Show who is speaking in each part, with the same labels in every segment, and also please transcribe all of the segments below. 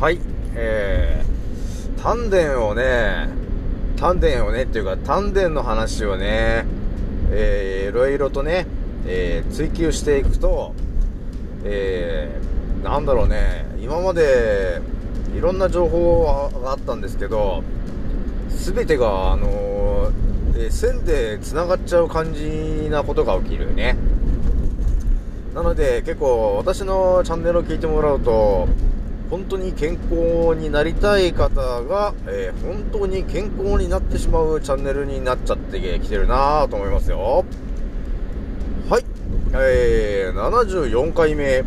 Speaker 1: はい、えー、丹田をね、丹田をねっていうか、丹田の話をね、えー、いろいろとね、えー、追求していくと、えー、なんだろうね、今までいろんな情報があったんですけど、すべてが、あのー、えー線で繋がっちゃう感じなことが起きるよね。なので結構私のチャンネルを聞いてもらうと、本当に健康になりたい方が、えー本当に健康になってしまうチャンネルになっちゃってきてるなぁと思いますよ。はい。えー、74回目、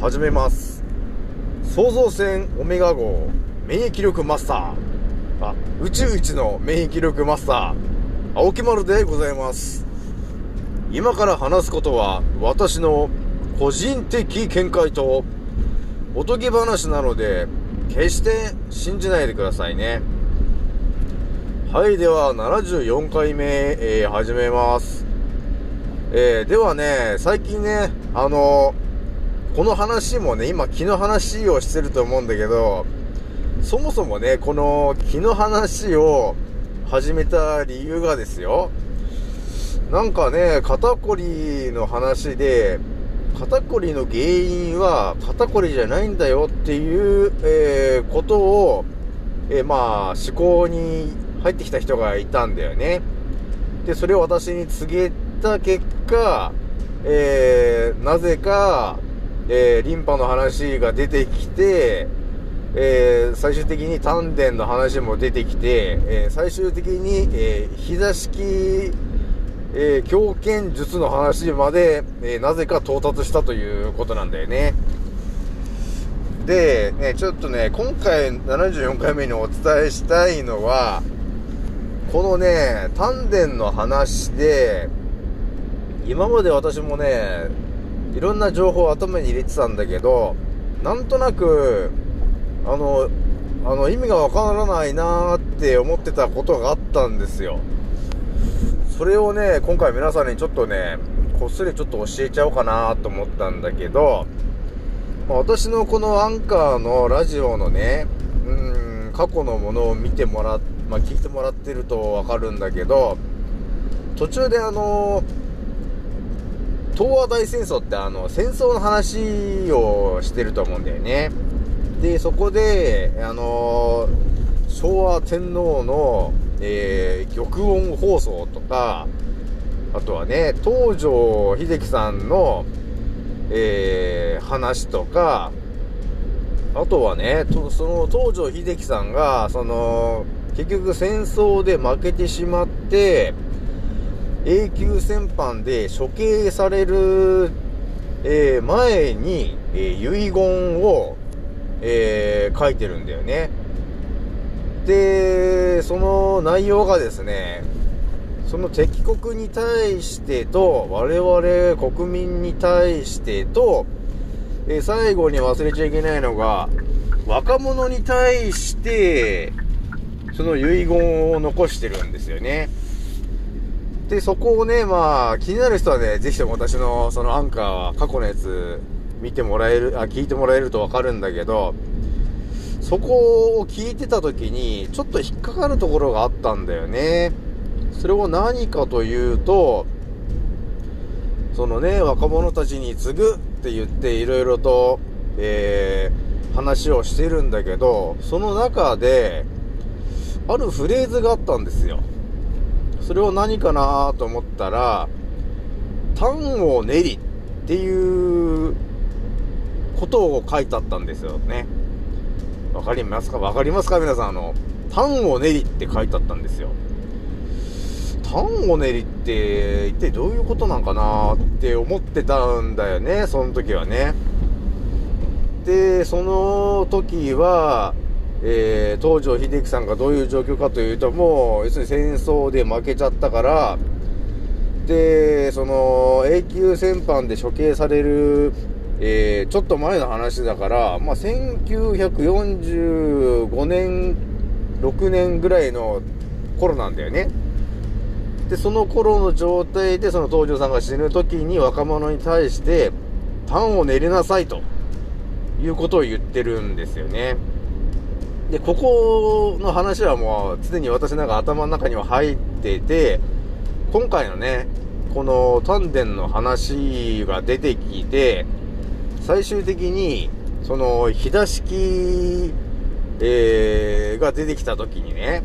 Speaker 1: 始めます。創造船オメガ号、免疫力マスター。あ、宇宙一の免疫力マスター、青木丸でございます。今から話すことは、私の個人的見解と、おとぎ話なので、決して信じないでくださいね。はい、では、74回目、えー始めます。えーではね、最近ね、あのこの話もね、今気の話をしてると思うんだけど、そもそもね、この気の話を始めた理由がですよ、なんかね、肩こりの話で、肩こりの原因は肩こりじゃないんだよっていう、えーことを、えーまあ、思考に入ってきた人がいたんだよね。で、それを私に告げた結果、えーなぜか、えリンパの話が出てきて、え最終的に丹田の話も出てきて、え最終的に、えー膝式、えー強肩術の話まで、えーなぜか到達したということなんだよね。で、ね、ちょっとね、今回74回目にお伝えしたいのは、このね、丹田の話で、今まで私もね、いろんな情報を頭に入れてたんだけど、なんとなく、あの、あの、意味がわからないなーって思ってたことがあったんですよ。それをね、今回皆さんにちょっとね、こっそりちょっと教えちゃおうかなと思ったんだけど、私のこのアンカーのラジオのね、うん、過去のものを見てもらっ、まあ、聞いてもらってるとわかるんだけど、途中であの東亜大戦争ってあの、戦争の話をしてると思うんだよね。で、そこで、あの昭和天皇の、えー玉音放送とか、あとはね、東条英機さんの、えー話とか、あとはね、とその東条英機さんが、その、結局戦争で負けてしまって、永久戦犯で処刑される、えー前に、えー遺言を、えー書いてるんだよね。で、その内容がですね、その敵国に対してと、我々国民に対してと、え最後に忘れちゃいけないのが、若者に対して、その遺言を残してるんですよね。で、そこをね、まあ、気になる人はね、ぜひとも私のそのアンカーは過去のやつ見てもらえる、あ、聞いてもらえるとわかるんだけど、そこを聞いてた時に、ちょっと引っかかるところがあったんだよね。それを何かというと、そのね、若者たちに継ぐって言っていろいろと、えー、話をしてるんだけど、その中で、あるフレーズがあったんですよ。それを何かなと思ったら、端を練りっていうことを書いてあったんですよね。わかりますか？わかりますか？皆さん、あの、端を練りって書いてあったんですよ。端を練りって一体どういうことなんかなって思ってたんだよね、その時はね。で、その時は、えー、東條英機さんがどういう状況かというと、もう、要するに戦争で負けちゃったから、で、その、永久戦犯で処刑される、えー、ちょっと前の話だから、まあ、1945年、6年ぐらいの頃なんだよね。で、その頃の状態で、その東條さんが死ぬ時に若者に対して、パンを練りなさいということを言ってるんですよね。で、ここの話はもう常に私なんか頭の中には入ってて、今回のね、この丹田の話が出てきて、最終的に、その、日田式、えー、が出てきた時にね、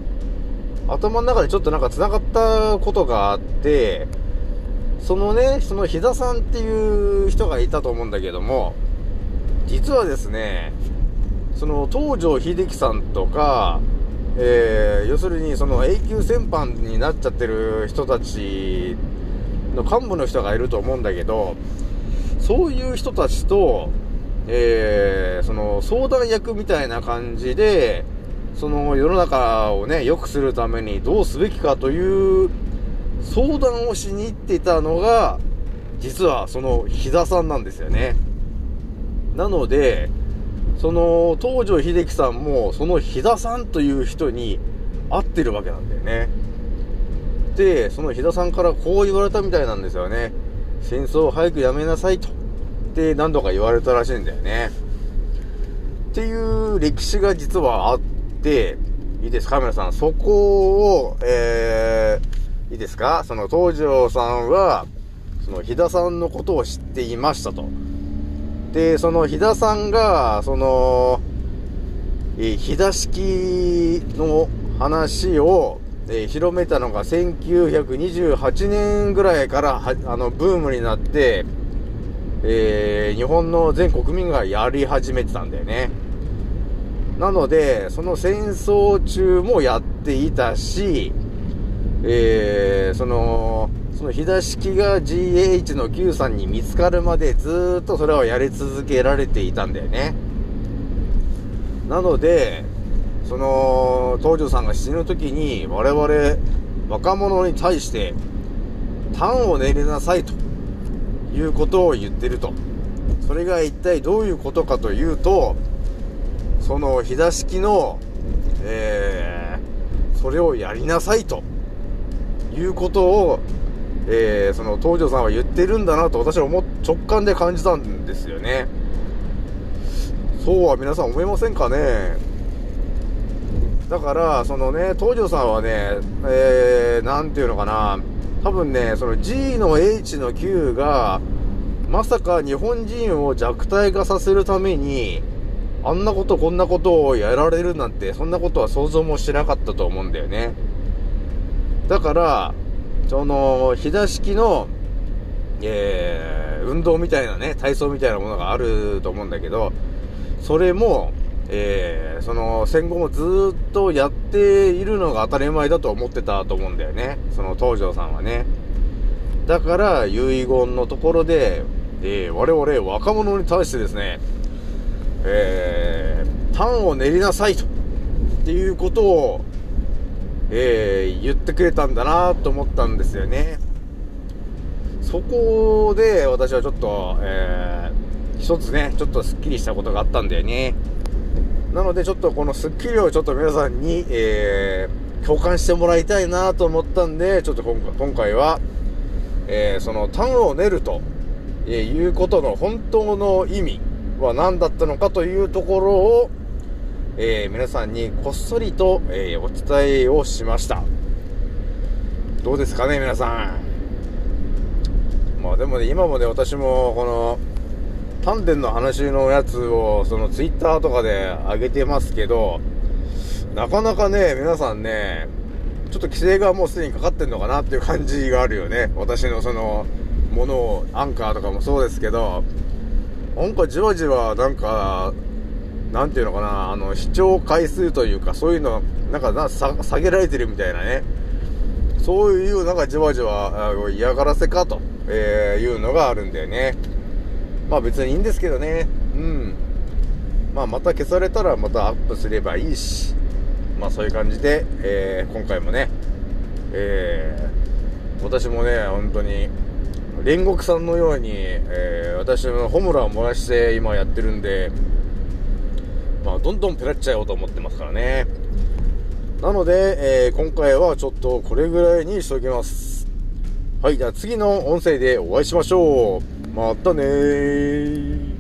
Speaker 1: 頭の中でちょっとなんか繋がったことがあって、そのね、その日田さんっていう人がいたと思うんだけども、実はですね、その東條英機さんとか、えー、要するにその永久戦犯になっちゃってる人たちの幹部の人がいると思うんだけど、そういう人たちと、えー、その相談役みたいな感じで、その世の中をね、良くするためにどうすべきかという相談をしに行っていたのが、実はその日田さんなんですよね。なので、その東條英機さんもその日田さんという人に会ってるわけなんだよね。で、その日田さんからこう言われたみたいなんですよね。戦争を早くやめなさいと。って何度か言われたらしいんだよね。っていう歴史が実はあって、いいですか？皆さん。そこを、えー、いいですか？その東條さんは、その日田さんのことを知っていましたと。で、その日田さんが、その、えー、日田式の話を、えー、広めたのが1928年ぐらいからは、あの、ブームになって、えー、日本の全国民がやり始めてたんだよね。なので、その戦争中もやっていたし、えー、その、その日田式が GH の Q さんに見つかるまでずっとそれをやり続けられていたんだよね。なので、その、東條さんが死ぬ時に我々若者に対して、端を練りなさいということを言ってると。それが一体どういうことかというと、その日田式の、えー、それをやりなさいということをえー、その東條さんは言ってるんだなと私は思直感で感じたんですよねそうは皆さん思いませんかね？だからそのね東條さんはねえー、なんていうのかな。多分ねその G の H の Q がまさか日本人を弱体化させるためにあんなことこんなことをやられるなんてそんなことは想像もしなかったと思うんだよね。だからその、日田式の、えー、運動みたいなね、体操みたいなものがあると思うんだけど、それも、えー、その戦後もずっとやっているのが当たり前だと思ってたと思うんだよね。その東條さんはね。だから、遺言のところで、えー、我々若者に対してですね、えー、端を練りなさいと、っていうことを、えー、言ってくれたんだなと思ったんですよね。そこで私はちょっと、えー、一つね、ちょっとスッキリしたことがあったんだよね。なのでちょっとこのスッキリをちょっと皆さんに、えー、共感してもらいたいなと思ったんで、ちょっと今回今回は、えー、その単を練ると、えいうことの本当の意味は何だったのかというところを、えー、皆さんにこっそりと、えー、お伝えをしました。どうですかね、皆さん。まあでもね、今もね、私もこの、丹田の話のやつを、そのツイッターとかで上げてますけど、なかなかね、皆さんね、ちょっと規制がもうすでにかかってんのかなっていう感じがあるよね。私のその、ものを、アンカーとかもそうですけど、なんかじわじわなんか、なんていうのかな、あの、視聴回数というか、そういうの、なんかな、下げられてるみたいなね。そういう、なんかじわじわ嫌がらせかと、えー、いうのがあるんだよね。まあ別にいいんですけどね。うん。まあまた消されたらまたアップすればいいし。まあそういう感じで、えー、今回もね、えー、私もね、本当に、煉獄さんのように、えー、私のホムラを燃やして今やってるんで、まあ、どんどんペラっちゃおうと思ってますからね。なので、えー、今回はちょっとこれぐらいにしておきます。はい、じゃあ次の音声でお会いしましょう。またね。